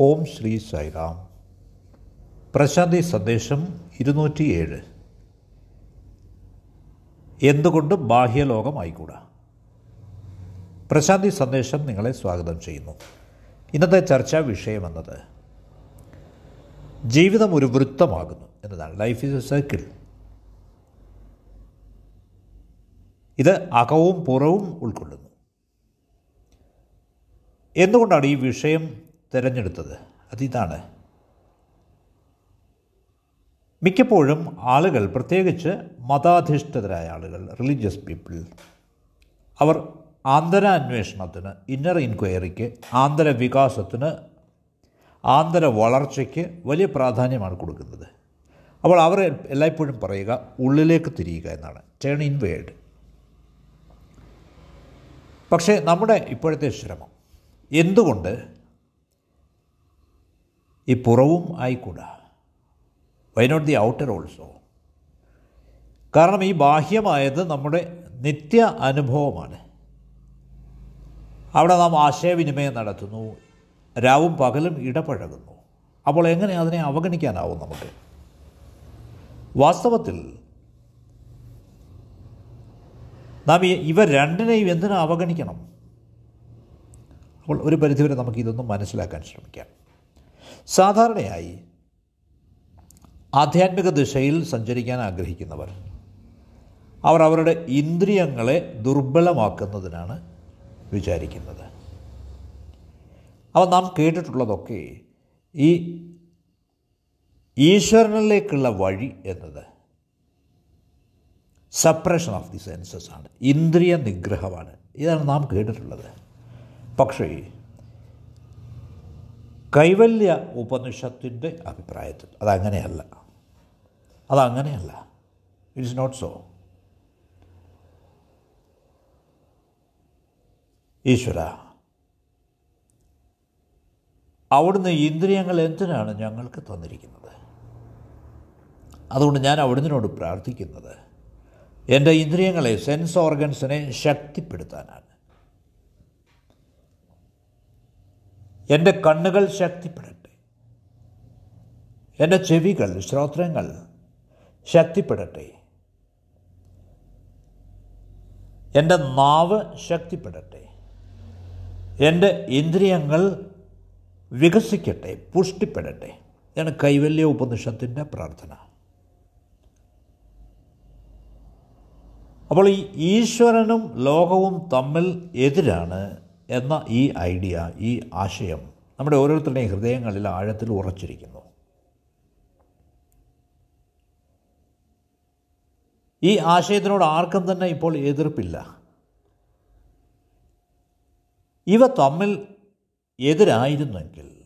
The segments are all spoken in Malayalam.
ഓം ശ്രീ സൈറാം. പ്രശാന്തി സന്ദേശം ഇരുന്നൂറ്റിയേഴ്. എന്തുകൊണ്ട് ബാഹ്യലോകമായിക്കൂടാ പ്രശാന്തി സന്ദേശം നിങ്ങളെ സ്വാഗതം ചെയ്യുന്നു. ഇന്നത്തെ ചർച്ചാ വിഷയമെന്നത് ജീവിതം ഒരു വൃത്തമാകുന്നു എന്നതാണ്. ലൈഫ് ഇസ് എ സർക്കിൾ ഇത് അകവും പുറവും ഉൾക്കൊള്ളുന്നു. എന്തുകൊണ്ടാണ് ഈ വിഷയം തിരഞ്ഞെടുത്തത്. അതിതാണ്. മിക്കപ്പോഴും ആളുകൾ പ്രത്യേകിച്ച് മതാധിഷ്ഠിതരായ ആളുകൾ റിലീജിയസ് പീപ്പിൾ അവർ ആന്തര അന്വേഷണത്തിന് ഇന്നർ ഇൻക്വയറിക്ക് ആന്തര വികാസത്തിന് ആന്തര വളർച്ചയ്ക്ക് വലിയ പ്രാധാന്യമാണ് കൊടുക്കുന്നത്. അപ്പോൾ അവർ എല്ലായ്പ്പോഴും പറയുക ഉള്ളിലേക്ക് തിരിയുക എന്നാണ്. ടേൺ ഇൻവേഡ് പക്ഷേ നമ്മുടെ ഇപ്പോഴത്തെ ശ്രമം എന്തുകൊണ്ട് ഈ പുറവും ആയിക്കൂടാ. Why not the outer also കാരണം ഈ ബാഹ്യമായത് നമ്മുടെ നിത്യ അനുഭവമാണ്. അവിടെ നാം ആശയവിനിമയം നടത്തുന്നു രാവും പകലും ഇടപഴകുന്നു. അപ്പോൾ എങ്ങനെ അതിനെ അവഗണിക്കാനാവും നമുക്ക്? വാസ്തവത്തിൽ നാം ഇവ രണ്ടിനെയും എന്തിനാ അവഗണിക്കണം? അപ്പോൾ ഒരു പരിധിവരെ നമുക്ക് ഇതൊന്നും മനസ്സിലാക്കാൻ ശ്രമിക്കാം. സാധാരണയായി ആധ്യാത്മിക ദിശയിൽ സഞ്ചരിക്കാൻ ആഗ്രഹിക്കുന്നവർ അവർ അവരുടെ ഇന്ദ്രിയങ്ങളെ ദുർബലമാക്കുന്നതിനാണ് വിചാരിക്കുന്നത്. അവ നാം കേട്ടിട്ടുള്ളതൊക്കെ ഈ ഈശ്വരനിലേക്കുള്ള വഴി എന്നത് സപ്രഷൻ ഓഫ് ദി സെൻസസ് ആണ് ഇന്ദ്രിയ നിഗ്രഹമാണ്. ഇതാണ് നാം കേട്ടിട്ടുള്ളത്. പക്ഷേ കൈവല്യ ഉപനിഷത്തിന്റെ അഭിപ്രായത്തിൽ. അതങ്ങനെയല്ല. അതങ്ങനെയല്ല. ഇറ്റ്സ് നോട്ട് സോ ഈശ്വര അവിടുന്ന് ഇന്ദ്രിയങ്ങൾ എന്തിനാണ് ഞങ്ങൾക്ക് തന്നിരിക്കുന്നത്? അതുകൊണ്ട് ഞാൻ അവിടുന്നതിനോട് പ്രാർത്ഥിക്കുന്നത് എന്റെ ഇന്ദ്രിയങ്ങളെ സെൻസ് ഓർഗൻസിനെ ശക്തിപ്പെടുത്താനാണ്. എന്റെ കണ്ണുകൾ ശക്തിപ്പെടട്ടെ. എന്റെ ചെവികൾ ശ്രോത്രങ്ങൾ ശക്തിപ്പെടട്ടെ. എന്റെ നാവ് ശക്തിപ്പെടട്ടെ. എന്റെ ഇന്ദ്രിയങ്ങൾ വികസിക്കട്ടെ പുഷ്ടിപ്പെടട്ടെ. ഇതാണ് കൈവല്യ ഉപനിഷത്തിന്റെ പ്രാർത്ഥന. അപ്പോൾ ഈ ഈശ്വരനും ലോകവും തമ്മിൽ എതിരാണ് എന്ന ഈ ഐഡിയ ഈ ആശയം നമ്മുടെ ഓരോരുത്തരുടെയും ഹൃദയങ്ങളിൽ ആഴത്തിൽ ഉറച്ചിരിക്കുന്നു. ഈ ആശയത്തിനോട് ആർക്കും തന്നെ ഇപ്പോൾ എതിർപ്പില്ല. ഇവ തമ്മിൽ എതിരായിരുന്നെങ്കിൽ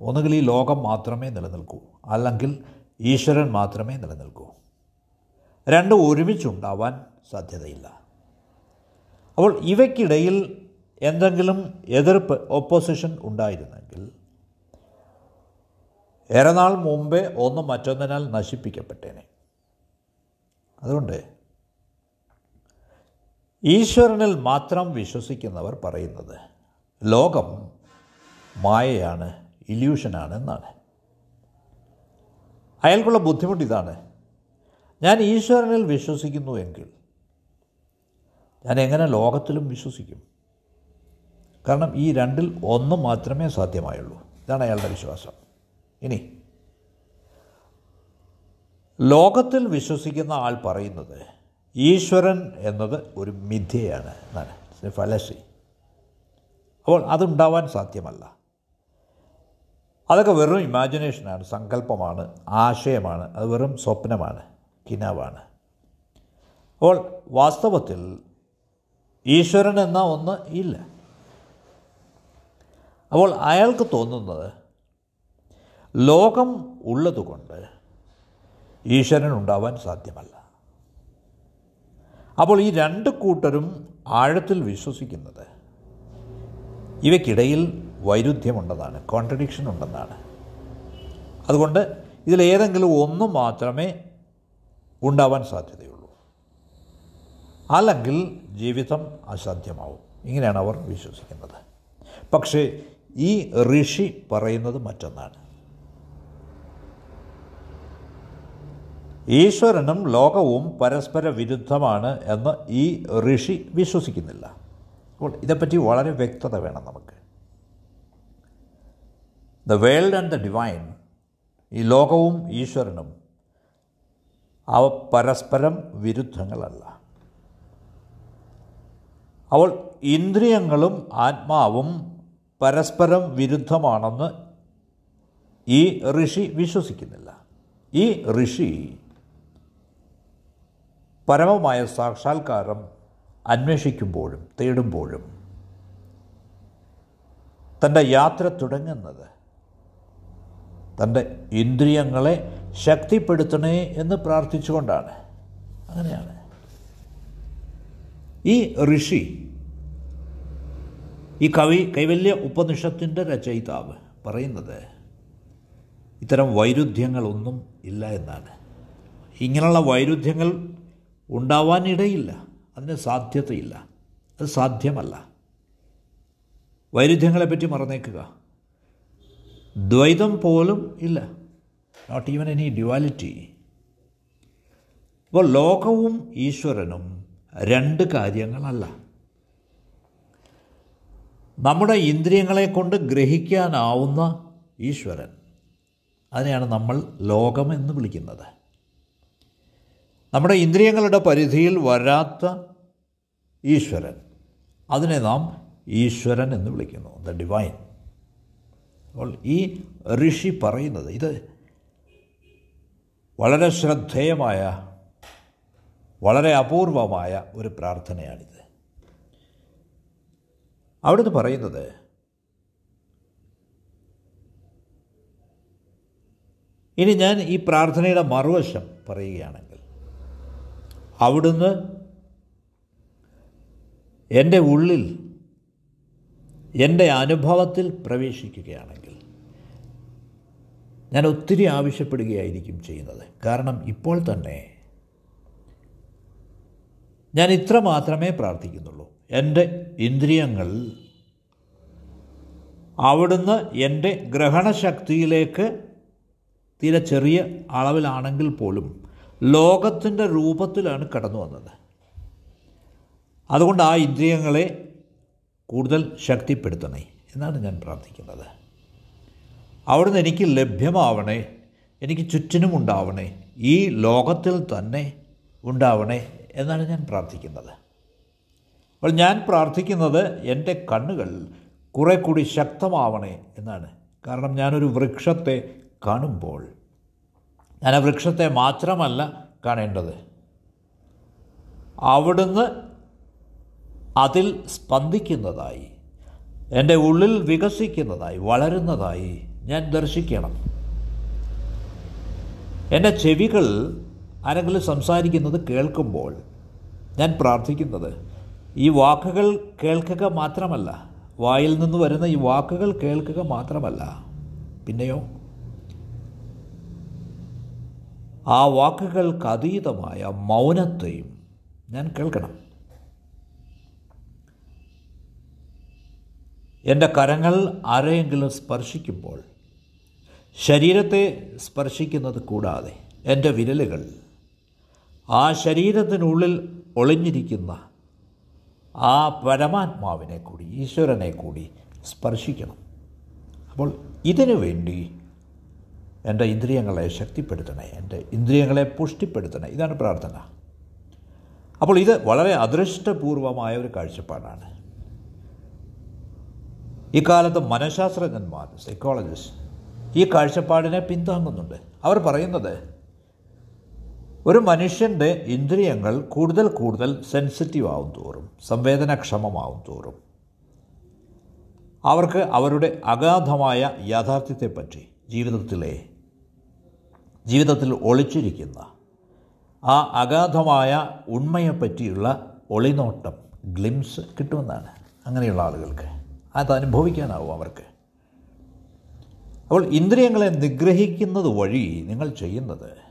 ഒന്നുകിൽ ഈ ലോകം മാത്രമേ നിലനിൽക്കൂ അല്ലെങ്കിൽ ഈശ്വരൻ മാത്രമേ നിലനിൽക്കൂ. രണ്ടും ഒരുമിച്ചുണ്ടാവാൻ സാധ്യതയില്ല. അപ്പോൾ ഇവയ്ക്കിടയിൽ എന്തെങ്കിലും എതിർപ്പ് ഓപ്പോസിഷൻ ഉണ്ടായിരുന്നെങ്കിൽ ഏറെ നാൾ മുമ്പേ ഒന്ന് മറ്റൊന്നിനാൽ നശിപ്പിക്കപ്പെട്ടേനെ. അതുകൊണ്ട് ഈശ്വരനിൽ മാത്രം വിശ്വസിക്കുന്നവർ പറയുന്നത് ലോകം മായയാണ് ഇല്യൂഷനാണ് എന്നാണ്. അയാൾക്കുള്ള ബുദ്ധിമുട്ട് ഇതാണ്. ഞാൻ ഈശ്വരനിൽ വിശ്വസിക്കുന്നു എങ്കിൽ ഞാൻ എങ്ങനെ ലോകത്തിലും വിശ്വസിക്കും? കാരണം ഈ രണ്ടിൽ ഒന്ന് മാത്രമേ സാധ്യമായുള്ളൂ. ഇതാണ് അയാളുടെ വിശ്വാസം. ഇനി ലോകത്തിൽ വിശ്വസിക്കുന്ന ആൾ പറയുന്നത് ഈശ്വരൻ എന്നത് ഒരു മിഥ്യയാണ് എന്നാണ്. ഫലസി അപ്പോൾ അതുണ്ടാവാൻ സാധ്യമല്ല. അതൊക്കെ വെറും ഇമാജിനേഷനാണ് സങ്കല്പമാണ് ആശയമാണ് അത് വെറും സ്വപ്നമാണ് കിനാവാണ്. അപ്പോൾ വാസ്തവത്തിൽ ഈശ്വരൻ എന്ന ഒന്ന് ഇല്ല. അപ്പോൾ അയാൾക്ക് തോന്നുന്നത് ലോകം ഉള്ളതുകൊണ്ട് ഈശ്വരൻ ഉണ്ടാവാൻ സാധ്യമല്ല. അപ്പോൾ ഈ രണ്ട് കൂട്ടരും ആഴത്തിൽ വിശ്വസിക്കുന്നത് ഇവയ്ക്കിടയിൽ വൈരുദ്ധ്യമുണ്ടെന്നാണ് കോൺട്രഡിക്ഷൻ ഉണ്ടെന്നാണ്. അതുകൊണ്ട് ഇതിലേതെങ്കിലും ഒന്ന് മാത്രമേ ഉണ്ടാവാൻ സാധ്യതയുള്ളൂ. അല്ലെങ്കിൽ ജീവിതം അസാധ്യമാവും. ഇങ്ങനെയാണ് അവർ വിശ്വസിക്കുന്നത്. പക്ഷേ ഈ ഋഷി പറയുന്നത് മറ്റൊന്നാണ്. ഈശ്വരനും ലോകവും പരസ്പര വിരുദ്ധമാണ് എന്ന് ഈ ഋഷി വിശ്വസിക്കുന്നില്ല. അപ്പോൾ ഇതേപ്പറ്റി വളരെ വ്യക്തത വേണം നമുക്ക്. The world and the divine ഈ ലോകവും ഈശ്വരനും അവ പരസ്പരം വിരുദ്ധങ്ങളല്ല. അവൾ ഇന്ദ്രിയങ്ങളും ആത്മാവും പരസ്പരം വിരുദ്ധമാണെന്ന് ഈ ഋഷി വിശ്വസിക്കുന്നില്ല. ഈ ഋഷി പരമമായ സാക്ഷാത്കാരം അന്വേഷിക്കുമ്പോഴും തേടുമ്പോഴും തന്റെ യാത്ര തുടങ്ങുന്നത് തന്റെ ഇന്ദ്രിയങ്ങളെ ശക്തിപ്പെടുത്തണേ എന്ന് പ്രാർത്ഥിച്ചുകൊണ്ടാണ്. അങ്ങനെയാണ്. ഈ ഋഷി ഈ കവി കൈവല്യ ഉപനിഷത്തിന്റെ രചയിതാവ് പറയുന്നത് ഇത്തരം വൈരുദ്ധ്യങ്ങളൊന്നും ഇല്ല എന്നാണ്. ഇങ്ങനെയുള്ള വൈരുദ്ധ്യങ്ങൾ ഉണ്ടാവാനിടയില്ല. അതിന് സാധ്യതയില്ല. അത് സാധ്യമല്ല. വൈരുദ്ധ്യങ്ങളെപ്പറ്റി മറന്നേക്കുക. ദ്വൈതം പോലും ഇല്ല. നോട്ട് ഈവൻ എനി ഡ്യുവാലിറ്റി അപ്പോൾ ലോകവും ഈശ്വരനും രണ്ട് കാര്യങ്ങളല്ല. നമ്മുടെ ഇന്ദ്രിയങ്ങളെ കൊണ്ട് ഗ്രഹിക്കാനാവുന്ന ഈശ്വരൻ. അതിനെയാണ് നമ്മൾ ലോകമെന്ന് വിളിക്കുന്നത്. നമ്മുടെ ഇന്ദ്രിയങ്ങളുടെ പരിധിയിൽ വരാത്ത ഈശ്വരൻ. അതിനെ നാം ഈശ്വരൻ എന്ന് വിളിക്കുന്നു. ദ ഡിവൈൻ അപ്പോൾ ഈ ഋഷി പറയുന്നത് ഇത് വളരെ ശ്രദ്ധേയമായ വളരെ അപൂർവമായ ഒരു പ്രാർത്ഥനയാണിത്. അവിടുന്ന് പറയുന്നത് ഇനി ഞാൻ ഈ പ്രാർത്ഥനയുടെ മറുവശം പറയുകയാണെങ്കിൽ അവിടുന്ന് എന്റെ ഉള്ളിൽ എന്റെ അനുഭവത്തിൽ പ്രവേശിക്കുകയാണെങ്കിൽ ഞാൻ ഒത്തിരി ആവശ്യപ്പെടുകയായിരിക്കും ചെയ്യുന്നത്. കാരണം ഇപ്പോൾ തന്നെ ഞാൻ ഇത്ര മാത്രമേ പ്രാർത്ഥിക്കുന്നുള്ളൂ. എന്റെ ഇന്ദ്രിയങ്ങൾ അവിടുന്ന് എന്റെ ഗ്രഹണശക്തിയിലേക്ക് തീരെ ചെറിയ അളവിലാണെങ്കിൽ പോലും ലോകത്തിന്റെ രൂപത്തിലാണ് കടന്നു വന്നത്. അതുകൊണ്ട് ആ ഇന്ദ്രിയങ്ങളെ കൂടുതൽ ശക്തിപ്പെടുത്തണേ എന്നാണ് ഞാൻ പ്രാർത്ഥിക്കുന്നത്. അവിടുന്ന് എനിക്ക് ലഭ്യമാവണേ എനിക്ക് ചുറ്റിനും ഉണ്ടാവണേ ഈ ലോകത്തിൽ തന്നെ ഉണ്ടാവണേ എന്നാണ് ഞാൻ പ്രാർത്ഥിക്കുന്നത്. അപ്പോൾ ഞാൻ പ്രാർത്ഥിക്കുന്നത് എന്റെ കണ്ണുകൾ കുറെ കൂടി ശക്തമാവണേ എന്നാണ്. കാരണം ഞാനൊരു വൃക്ഷത്തെ കാണുമ്പോൾ ഞാൻ ആ വൃക്ഷത്തെ മാത്രമല്ല കാണേണ്ടത്. അവിടുന്ന് അതിൽ സ്പന്ദിക്കുന്നതായി എന്റെ ഉള്ളിൽ വികസിക്കുന്നതായി വളരുന്നതായി ഞാൻ ദർശിക്കണം. എന്റെ ചെവികൾ ആരെങ്കിലും സംസാരിക്കുന്നത് കേൾക്കുമ്പോൾ ഞാൻ പ്രാർത്ഥിക്കുന്നത് ഈ വാക്കുകൾ കേൾക്കുക മാത്രമല്ല വായിൽ നിന്ന് വരുന്ന ഈ വാക്കുകൾ കേൾക്കുക മാത്രമല്ല. പിന്നെയോ? ആ വാക്കുകൾക്ക് അതീതമായ മൗനത്തെയും ഞാൻ കേൾക്കണം. എന്റെ കരങ്ങൾ ആരെയെങ്കിലും സ്പർശിക്കുമ്പോൾ ശരീരത്തെ സ്പർശിക്കുന്നത് കൂടാതെ എന്റെ വിരലുകൾ ആ ശരീരത്തിനുള്ളിൽ ഒളിഞ്ഞിരിക്കുന്ന ആ പരമാത്മാവിനെ കൂടി ഈശ്വരനെ കൂടി സ്പർശിക്കണം. അപ്പോൾ ഇതിനു വേണ്ടി എന്റെ ഇന്ദ്രിയങ്ങളെ ശക്തിപ്പെടുത്തണേ എന്റെ ഇന്ദ്രിയങ്ങളെ പുഷ്ടിപ്പെടുത്തണേ ഇതാണ് പ്രാർത്ഥന. അപ്പോൾ ഇത് വളരെ അദൃഷ്ടപൂർവമായ ഒരു കാഴ്ചപ്പാടാണ്. ഇക്കാലത്ത് മനഃശാസ്ത്രജ്ഞന്മാർ സൈക്കോളജിസ്റ്റ് ഈ കാഴ്ചപ്പാടിനെ പിന്താങ്ങുന്നുണ്ട്. അവർ പറയുന്നത് ഒരു മനുഷ്യന്റെ ഇന്ദ്രിയങ്ങൾ കൂടുതൽ കൂടുതൽ സെൻസിറ്റീവ് ആവും തോറും സംവേദനക്ഷമമാവും തോറും. അവർക്ക് അവരുടെ അഗാധമായ യാഥാർത്ഥ്യത്തെപ്പറ്റി ജീവിതത്തിലെ ജീവിതത്തിൽ ഒളിച്ചിരിക്കുന്ന ആ അഗാധമായ ഉണ്മയെപ്പറ്റിയുള്ള ഒളിനോട്ടം ഗ്ലിംസ് കിട്ടുമെന്നാണ് അങ്ങനെയുള്ള ആളുകൾക്ക്. അത് അനുഭവിക്കാനാവും അവർക്ക്. അപ്പോൾ ഇന്ദ്രിയങ്ങളെ നിഗ്രഹിക്കുന്നത് വഴി നിങ്ങൾ ചെയ്യുന്നത്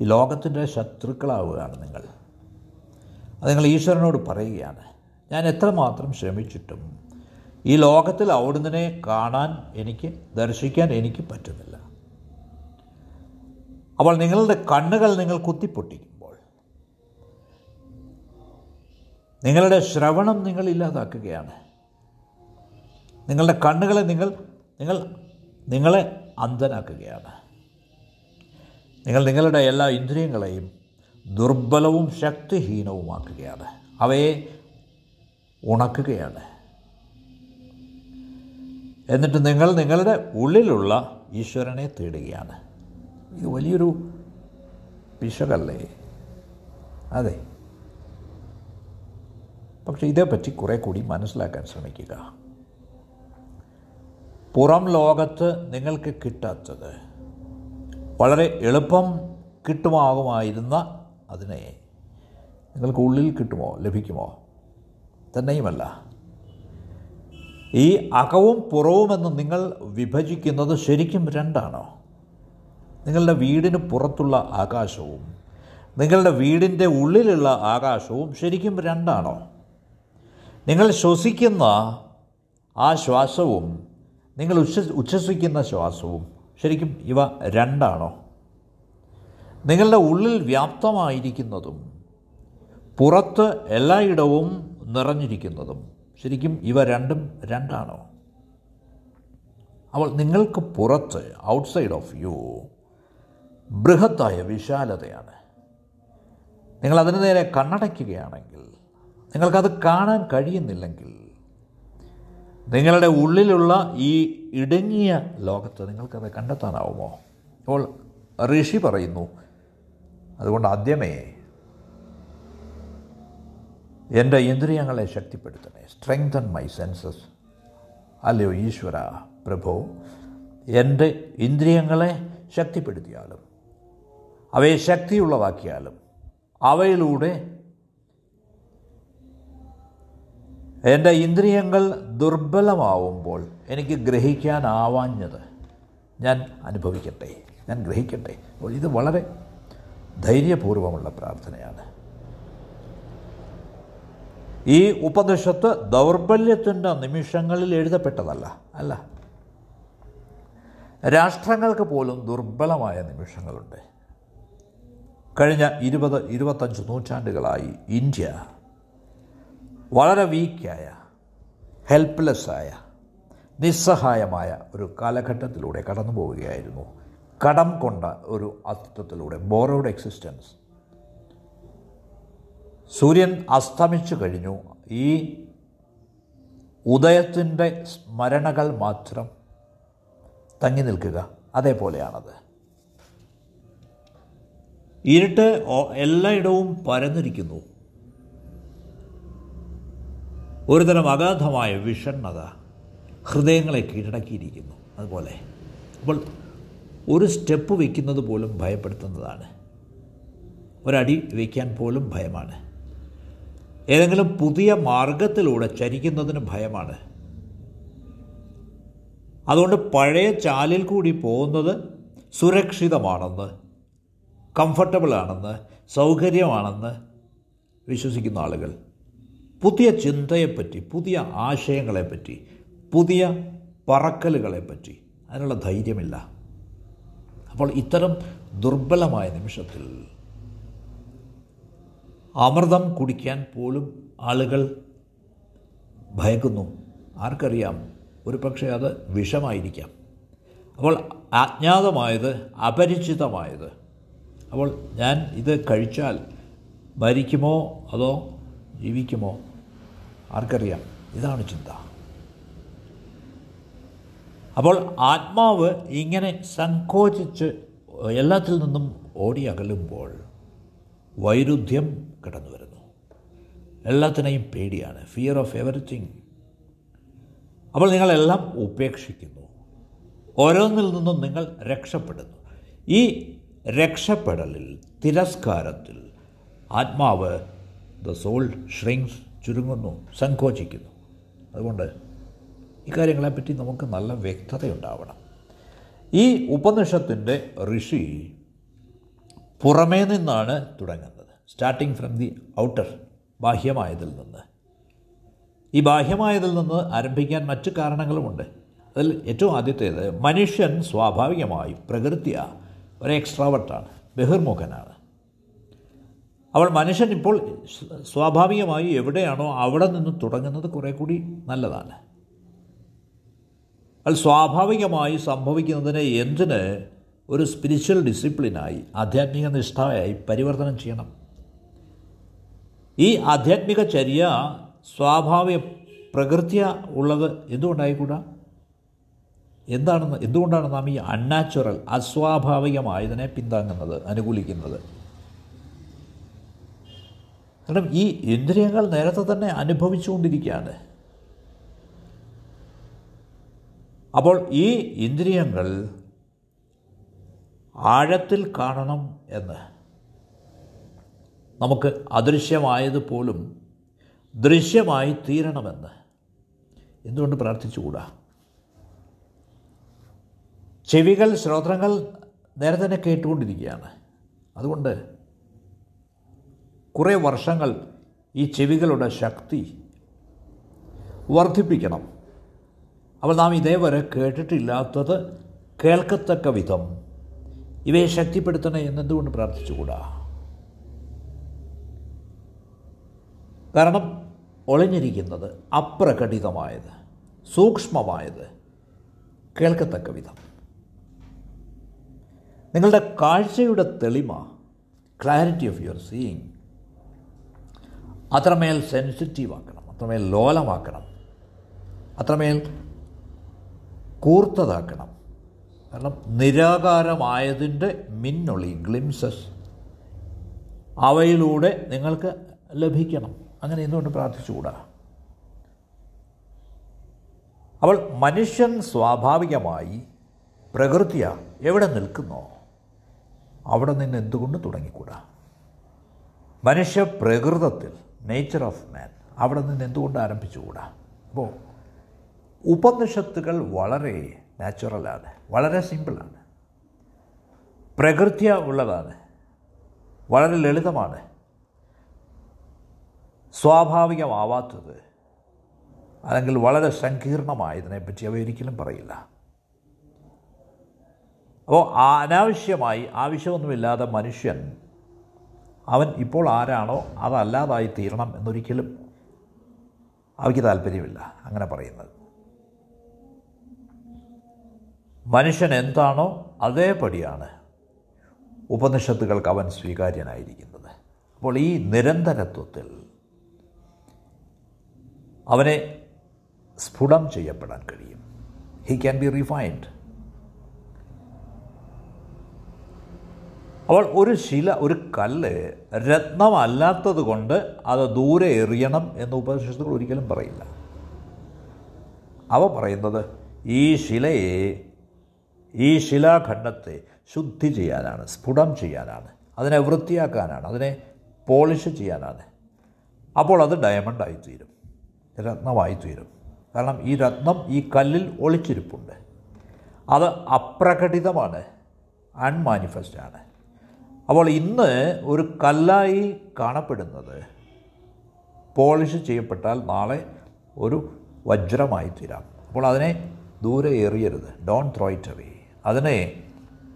ഈ ലോകത്തിന്റെ ശത്രുക്കളാവുകയാണ് നിങ്ങൾ. അത് നിങ്ങൾ ഈശ്വരനോട് പറയുകയാണ്. ഞാൻ എത്രമാത്രം ശ്രമിച്ചിട്ടും ഈ ലോകത്തിൽ അവിടുന്നതിനെ കാണാൻ എനിക്ക് ദർശിക്കാൻ എനിക്ക് പറ്റുന്നില്ല. അപ്പോൾ നിങ്ങളുടെ കണ്ണുകൾ നിങ്ങൾ കുത്തിപ്പൊട്ടിക്കുമ്പോൾ നിങ്ങളുടെ ശ്രവണം നിങ്ങൾ ഇല്ലാതാക്കുകയാണ്. നിങ്ങളുടെ കണ്ണുകളെ നിങ്ങൾ നിങ്ങൾ നിങ്ങളെ അന്ധനാക്കുകയാണ്. നിങ്ങൾ നിങ്ങളുടെ എല്ലാ ഇന്ദ്രിയങ്ങളെയും ദുർബലവും ശക്തിഹീനവുമാക്കുകയാണ്. അവയെ ഉണക്കുകയാണ്. എന്നിട്ട് നിങ്ങൾ നിങ്ങളുടെ ഉള്ളിലുള്ള ഈശ്വരനെ തേടുകയാണ്. ഇത് വലിയൊരു പിശകല്ലേ? അതെ. പക്ഷെ ഇതേപ്പറ്റി കുറേ കൂടി മനസ്സിലാക്കാൻ ശ്രമിക്കുക. പുറം ലോകത്ത് നിങ്ങൾക്ക് കിട്ടാത്തത് വളരെ എളുപ്പം കിട്ടുമാകുമായിരുന്ന അതിനെ നിങ്ങൾക്ക് ഉള്ളിൽ കിട്ടുമോ? ലഭിക്കുമോ? തന്നെയുമല്ല. ഈ അകവും പുറവുമെന്ന് നിങ്ങൾ വിഭജിക്കുന്നത് ശരിക്കും രണ്ടാണോ? നിങ്ങളുടെ വീടിന് പുറത്തുള്ള ആകാശവും നിങ്ങളുടെ വീടിന്റെ ഉള്ളിലുള്ള ആകാശവും ശരിക്കും രണ്ടാണോ? നിങ്ങൾ ശ്വസിക്കുന്ന ആ ശ്വാസവും നിങ്ങൾ ഉച്ഛ ഉച്ഛസിക്കുന്ന ശ്വാസവും ശരിക്കും ഇവ രണ്ടാണോ? നിങ്ങളുടെ ഉള്ളിൽ വ്യാപ്തമായിരിക്കുന്നതും പുറത്ത് എല്ലായിടവും നിറഞ്ഞിരിക്കുന്നതും ശരിക്കും ഇവ രണ്ടും രണ്ടാണോ? അപ്പോൾ നിങ്ങൾക്ക് പുറത്ത് ഔട്ട്സൈഡ് ഓഫ് യു ബൃഹത്തായ വിശാലതയാണ്. നിങ്ങൾ അതിന് നേരെ കണ്ണടയ്ക്കുകയാണെങ്കിൽ നിങ്ങൾക്കത് കാണാൻ കഴിയുന്നില്ലെങ്കിൽ നിങ്ങളുടെ ഉള്ളിലുള്ള ഈ ഇടുങ്ങിയ ലോകത്ത് നിങ്ങൾക്കത് കണ്ടെത്താനാവുമോ? അപ്പോൾ ഋഷി പറയുന്നു അതുകൊണ്ട് ആദ്യമേ എന്റെ ഇന്ദ്രിയങ്ങളെ ശക്തിപ്പെടുത്തണേ. സ്ട്രെങ്തൻ മൈ സെൻസസ് അല്ലയോ ഈശ്വര പ്രഭു എന്റെ ഇന്ദ്രിയങ്ങളെ ശക്തിപ്പെടുത്തിയാലും അവയെ ശക്തിയുള്ളതാക്കിയാലും അവയിലൂടെ എന്റെ ഇന്ദ്രിയങ്ങൾ ദുർബലമാവുമ്പോൾ എനിക്ക് ഗ്രഹിക്കാനാവാഞ്ഞത് ഞാൻ അനുഭവിക്കട്ടെ ഞാൻ ഗ്രഹിക്കട്ടെ. അപ്പോൾ ഇത് വളരെ ധൈര്യപൂർവമുള്ള പ്രാർത്ഥനയാണ്. ഈ ഉപനിഷത്ത് ദൗർബല്യത്തിന്റെ നിമിഷങ്ങളിൽ എഴുതപ്പെട്ടതല്ല അല്ല. രാഷ്ട്രങ്ങൾക്ക് പോലും ദുർബലമായ നിമിഷങ്ങളുണ്ട്. കഴിഞ്ഞ ഇരുപത് ഇരുപത്തഞ്ച് നൂറ്റാണ്ടുകളായി ഇന്ത്യ വളരെ വീക്കായ ഹെൽപ്ലെസ്സായ നിസ്സഹായമായ ഒരു കാലഘട്ടത്തിലൂടെ കടന്നു പോവുകയായിരുന്നു. കടം കൊണ്ട ഒരു അസ്തിത്വത്തിലൂടെ ബോറോഡ് എക്സിസ്റ്റൻസ് സൂര്യൻ അസ്തമിച്ചു കഴിഞ്ഞു. ഈ ഉദയത്തിന്റെ സ്മരണകൾ മാത്രം തങ്ങി നിൽക്കുക അതേപോലെയാണത്. ഇരുട്ട് എല്ലായിടവും പരന്നിരിക്കുന്നു. ഒരുതരം അഗാധമായ വിഷണ്ണത ഹൃദയങ്ങളെ കീഴടക്കിയിരിക്കുന്നു. അതുപോലെ അപ്പോൾ ഒരു സ്റ്റെപ്പ് വയ്ക്കുന്നത് പോലും ഭയപ്പെടുത്തുന്നതാണ്. ഒരടി വയ്ക്കാൻ പോലും ഭയമാണ്. ഏതെങ്കിലും പുതിയ മാർഗത്തിലൂടെ ചരിക്കുന്നതിന് ഭയമാണ്. അതുകൊണ്ട് പഴയ ചാലിൽ കൂടി പോകുന്നത് സുരക്ഷിതമാണെന്ന് കംഫർട്ടബിളാണെന്ന് സൗകര്യമാണെന്ന് വിശ്വസിക്കുന്ന ആളുകൾ പുതിയ ചിന്തയെപ്പറ്റി പുതിയ ആശയങ്ങളെപ്പറ്റി പുതിയ പറക്കലുകളെപ്പറ്റി അതിനുള്ള ധൈര്യമില്ല. അപ്പോൾ ഇത്തരം ദുർബലമായ നിമിഷത്തിൽ അമൃതം കുടിക്കാൻ പോലും ആളുകൾ ഭയക്കുന്നു. ആർക്കറിയാം? ഒരു പക്ഷേ അത് വിഷമായിരിക്കാം. അപ്പോൾ അജ്ഞാതമായത് അപരിചിതമായത്. അപ്പോൾ ഞാൻ ഇത് കഴിച്ചാൽ മരിക്കുമോ അതോ ജീവിക്കുമോ? ആർക്കറിയാം? ഇതാണ് ചിന്ത. അപ്പോൾ ആത്മാവ് ഇങ്ങനെ സങ്കോചിച്ച് എല്ലാത്തിൽ നിന്നും ഓടി അകലുമ്പോൾ വൈരുദ്ധ്യം കടന്നു വരുന്നു. എല്ലാത്തിനെയും പേടിയാണ്. ഫിയർ ഓഫ് എവറിത്തിങ് അപ്പോൾ നിങ്ങളെല്ലാം ഉപേക്ഷിക്കുന്നു. ഓരോന്നിൽ നിന്നും നിങ്ങൾ രക്ഷപ്പെടുന്നു. ഈ രക്ഷപ്പെടലിൽ തിരസ്കാരത്തിൽ ആത്മാവ് ദ സോൾ ഷ്രിങ്സ് ചുരുങ്ങുന്നു സങ്കോചിക്കുന്നു. അതുകൊണ്ട് ഇക്കാര്യങ്ങളെപ്പറ്റി നമുക്ക് നല്ല വ്യക്തതയുണ്ടാവണം. ഈ ഉപനിഷത്തിന്റെ ഋഷി പുറമേ നിന്നാണ് തുടങ്ങുന്നത്. സ്റ്റാർട്ടിങ് ഫ്രം ദി ഔട്ടർ ബാഹ്യമായതിൽ നിന്ന്. ഈ ബാഹ്യമായതിൽ നിന്ന് ആരംഭിക്കാൻ മറ്റു കാരണങ്ങളുമുണ്ട്. അതിൽ ഏറ്റവും ആദ്യത്തേത് മനുഷ്യൻ സ്വാഭാവികമായി പ്രകൃതിയ ഒരു എക്സ്ട്രാവർട്ടാണ് ബഹിർമുഖനാണ്. അവൾ മനുഷ്യൻ ഇപ്പോൾ സ്വാഭാവികമായി എവിടെയാണോ അവിടെ നിന്ന് തുടങ്ങുന്നത് കുറേ കൂടി നല്ലതാണ്. അത് സ്വാഭാവികമായി സംഭവിക്കുന്നതിനെ എന്തിന് ഒരു സ്പിരിച്വൽ ഡിസിപ്ലിനായി ആധ്യാത്മിക നിഷ്ഠയായി പരിവർത്തനം ചെയ്യണം? ഈ ആധ്യാത്മിക ചര്യ സ്വാഭാവിക പ്രകൃത്യ ഉള്ളത് എന്തുകൊണ്ടായിക്കൂടാ? എന്താണെന്ന് എന്തുകൊണ്ടാണ് നാം ഈ അൺനാച്ചുറൽ അസ്വാഭാവികമായതിനെ പിന്താങ്ങുന്നത് അനുകൂലിക്കുന്നത്? കാരണം ഈ ഇന്ദ്രിയങ്ങൾ നേരത്തെ തന്നെ അനുഭവിച്ചുകൊണ്ടിരിക്കുകയാണ്. അപ്പോൾ ഈ ഇന്ദ്രിയങ്ങൾ ആഴത്തിൽ കാണണം എന്ന് നമുക്ക് അദൃശ്യമായതുപോലും ദൃശ്യമായി തീരണമെന്ന് എന്തുകൊണ്ട് പ്രാർത്ഥിച്ചുകൂടാ? ചെവികൾ ശ്രോത്രങ്ങൾ നേരെ തന്നെ കേട്ടുകൊണ്ടിരിക്കുകയാണ്. അതുകൊണ്ട് കുറേ വർഷങ്ങൾ ഈ ചെവികളുടെ ശക്തി വർദ്ധിപ്പിക്കണം. അപ്പോൾ നാം ഇതേവരെ കേട്ടിട്ടില്ലാത്തത് കേൾക്കത്തക്ക വിധം ഇവയെ ശക്തിപ്പെടുത്തണേ എന്നെന്തുകൊണ്ട് പ്രാർത്ഥിച്ചുകൂടാ? കാരണം ഒളിഞ്ഞിരിക്കുന്നത് അപ്രകടിതമായത് സൂക്ഷ്മമായത് കേൾക്കത്തക്ക വിധം. നിങ്ങളുടെ കാഴ്ചയുടെ തെളിമ ക്ലാരിറ്റി ഓഫ് യുവർ സീയിങ് അത്രമേൽ സെൻസിറ്റീവ് ആക്കണം അത്രമേൽ ലോലമാക്കണം അത്രമേൽ കൂർത്തതാക്കണം. കാരണം നിരാകാരമായതിന്റെ മിന്നൊളി ഗ്ലിംസസ് അവയിലൂടെ നിങ്ങൾക്ക് ലഭിക്കണം. അങ്ങനെ എന്തുകൊണ്ട് പ്രാർത്ഥിച്ചുകൂടാ? അവൾ മനുഷ്യൻ സ്വാഭാവികമായി പ്രകൃതിയ എവിടെ നിൽക്കുന്നോ അവിടെ നിന്ന് എന്തുകൊണ്ട് തുടങ്ങിക്കൂടാ? മനുഷ്യ പ്രകൃതത്തിൽ നേച്ചർ ഓഫ് മാൻ അവിടെ നിന്ന് എന്തുകൊണ്ട് ആരംഭിച്ചുകൂടാ? അപ്പോൾ ഉപനിഷത്തുകൾ വളരെ നാച്ചുറലാണ് വളരെ സിമ്പിളാണ് പ്രകൃത്യ ഉള്ളതാണ്. വളരെ ലളിതമാണ്. സ്വാഭാവികമാവാത്തത് അല്ലെങ്കിൽ വളരെ സങ്കീർണമായതിനെപ്പറ്റി അവ ഒരിക്കലും പറയില്ല. അപ്പോൾ അനാവശ്യമായി ആവശ്യമൊന്നുമില്ലാതെ മനുഷ്യൻ അവൻ ഇപ്പോൾ ആരാണോ അതല്ലാതായി തീരണം എന്നൊരിക്കലും അവയ്ക്ക് താല്പര്യമില്ല. അങ്ങനെ പറയുന്നത്. മനുഷ്യൻ എന്താണോ അതേപടിയാണ് ഉപനിഷത്തുകൾക്ക് അവൻ സ്വീകാര്യനായിരിക്കുന്നത്. അപ്പോൾ ഈ നിരന്തരത്വത്തിൽ അവനെ സ്ഫുടം ചെയ്യപ്പെടാൻ കഴിയും. ഹി ക്യാൻ ബി റിഫൈൻഡ് അപ്പോൾ ഒരു ശില ഒരു കല്ല് രത്നമല്ലാത്തത് കൊണ്ട് അത് ദൂരെ എറിയണം എന്ന് ഉപനിഷത്തുകൾ ഒരിക്കലും പറയില്ല. അവ പറയുന്നത് ഈ ശിലയെ ഈ ശിലാഖണ്ഡത്തെ ശുദ്ധി ചെയ്യാനാണ് സ്ഫുടം ചെയ്യാനാണ് അതിനെ വൃത്തിയാക്കാനാണ് അതിനെ പോളിഷ് ചെയ്യാനാണ്. അപ്പോൾ അത് ഡയമണ്ട് രത്നമായി തീരും കാരണം ഈ രത്നം ഈ കല്ലിൽ ഒളിച്ചിരിപ്പുണ്ട്. അത് അപ്രകടിതമാണ് അൺമാനിഫെസ്റ്റാണ് അപ്പോൾ ഇന്ന് ഒരു കല്ലായി കാണപ്പെടുന്നത് പോളിഷ് ചെയ്യപ്പെട്ടാൽ നാളെ ഒരു വജ്രമായി തീരാം അപ്പോൾ അതിനെ ദൂരെ എറിയരുത്. ഡോൺ ത്രോ അവേ അതിനെ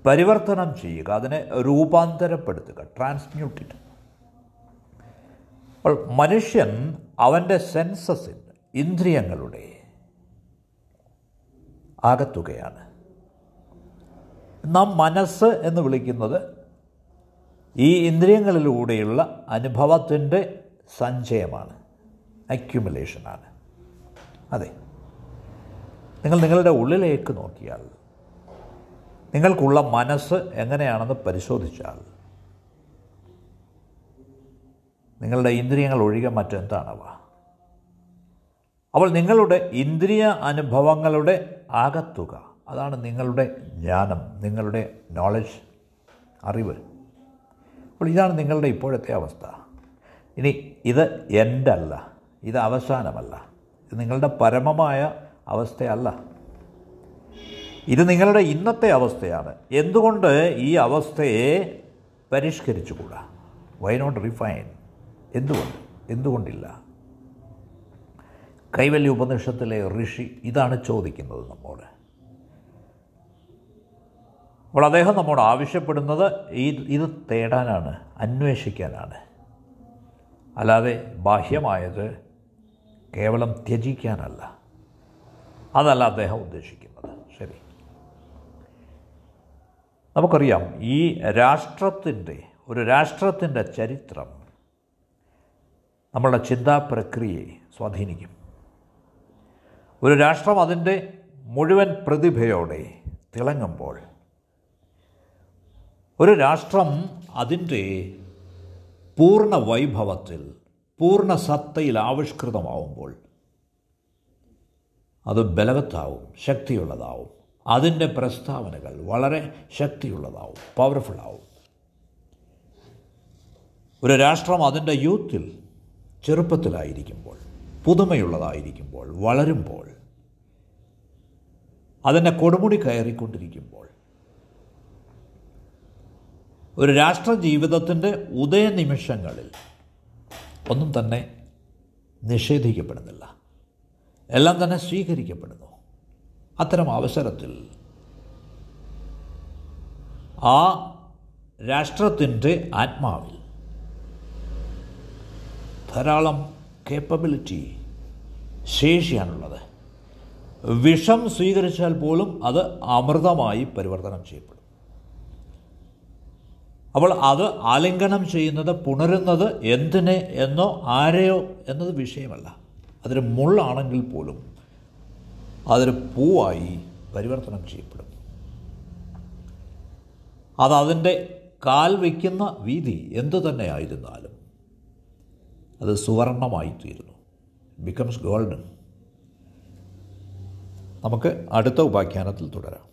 പരിവർത്തനം ചെയ്യുക. അതിനെ രൂപാന്തരപ്പെടുത്തുക. ട്രാൻസ്മ്യൂട്ടിറ്റ് അപ്പോൾ മനുഷ്യൻ അവന്റെ സെൻസസിൽ ഇന്ദ്രിയങ്ങളുടെ ആകത്തുകയാണ്. നാം മനസ്സ് എന്ന് വിളിക്കുന്നത് ഈ ഇന്ദ്രിയങ്ങളിലൂടെയുള്ള അനുഭവത്തിന്റെ സഞ്ചയമാണ്. അക്യുമുലേഷനാണ് അതെ. നിങ്ങൾ നിങ്ങളുടെ ഉള്ളിലേക്ക് നോക്കിയാൽ നിങ്ങൾക്കുള്ള മനസ്സ് എങ്ങനെയാണെന്ന് പരിശോധിച്ചാൽ നിങ്ങളുടെ ഇന്ദ്രിയങ്ങൾ ഒഴികെ മറ്റെന്താണവ? അപ്പോൾ നിങ്ങളുടെ ഇന്ദ്രിയ അനുഭവങ്ങളുടെ ആകത്തുക. അതാണ് നിങ്ങളുടെ ജ്ഞാനം നിങ്ങളുടെ നോളജ് അറിവ്. അപ്പോൾ ഇതാണ് നിങ്ങളുടെ ഇപ്പോഴത്തെ അവസ്ഥ. ഇനി ഇത് എന്റെ അല്ല ഇത് അവസാനമല്ല. ഇത് നിങ്ങളുടെ പരമമായ അവസ്ഥയല്ല. ഇത് നിങ്ങളുടെ ഇന്നത്തെ അവസ്ഥയാണ്. എന്തുകൊണ്ട് ഈ അവസ്ഥയെ പരിഷ്കരിച്ചുകൂടാ? വൈ നോട്ട് റിഫൈൻ എന്തുകൊണ്ട്? എന്തുകൊണ്ടില്ല? കൈവല്യ ഉപനിഷത്തിലെ ഋഷി ഇതാണ് ചോദിക്കുന്നത് നമ്മോട്. അപ്പോൾ അദ്ദേഹം നമ്മോട് ആവശ്യപ്പെടുന്നത് ഈ ഇത് തേടാനാണ് അന്വേഷിക്കാനാണ്. അല്ലാതെ ബാഹ്യമായത് കേവലം ത്യജിക്കാനല്ല. അതല്ല അദ്ദേഹം ഉദ്ദേശിക്കുന്നത്. ശരി. നമുക്കറിയാം ഈ രാഷ്ട്രത്തിന്റെ ഒരു രാഷ്ട്രത്തിന്റെ ചരിത്രം നമ്മളുടെ ചിന്താ പ്രക്രിയയെ സ്വാധീനിക്കും. ഒരു രാഷ്ട്രം അതിന്റെ മുഴുവൻ പ്രതിഭയോടെ തിളങ്ങുമ്പോൾ ഒരു രാഷ്ട്രം അതിന്റെ പൂർണ വൈഭവത്തിൽ പൂർണ സത്തയിൽ ആവിഷ്കൃതമാവുമ്പോൾ അത് ബലവത്താവും ശക്തിയുള്ളതാവും. അതിന്റെ പ്രസ്താവനകൾ വളരെ ശക്തിയുള്ളതാവും പവർഫുള്ളാവും ഒരു രാഷ്ട്രം അതിന്റെ യൂത്തിൽ ചെറുപ്പത്തിലായിരിക്കുമ്പോൾ പുതുമയുള്ളതായിരിക്കുമ്പോൾ വളരുമ്പോൾ അതിന്റെ കൊടുമുടി കയറിക്കൊണ്ടിരിക്കുമ്പോൾ ഒരു രാഷ്ട്ര ജീവിതത്തിന്റെ ഉദയനിമിഷങ്ങളിൽ ഒന്നും തന്നെ നിഷേധിക്കപ്പെടുന്നില്ല. എല്ലാം തന്നെ സ്വീകരിക്കപ്പെടുന്നു. അത്തരം അവസരത്തിൽ ആ രാഷ്ട്രത്തിന്റെ ആത്മാവിൽ ധാരാളം കേപ്പബിലിറ്റി ശേഷിയാണുള്ളത്. വിഷം സ്വീകരിച്ചാൽ പോലും അത് അമൃതമായി പരിവർത്തനം ചെയ്യപ്പെടും. അപ്പോൾ അത് ആലിംഗനം ചെയ്യുന്നത് പുണരുന്നത് എന്തിനെ എന്നോ ആരെയോ എന്നത് വിഷയമല്ല. അതൊരു മുള്ളാണെങ്കിൽ പോലും അതൊരു പൂവായി പരിവർത്തനം ചെയ്യപ്പെടും അത് അതിന്റെ കാൽ വയ്ക്കുന്ന വീതി എന്തു തന്നെ ആയിരുന്നാലും അത് സുവർണമായി തീരുന്നു. ബിക്കംസ് ഗോൾഡൻ നമുക്ക് അടുത്ത ഉപാഖ്യാനത്തിൽ തുടരാം.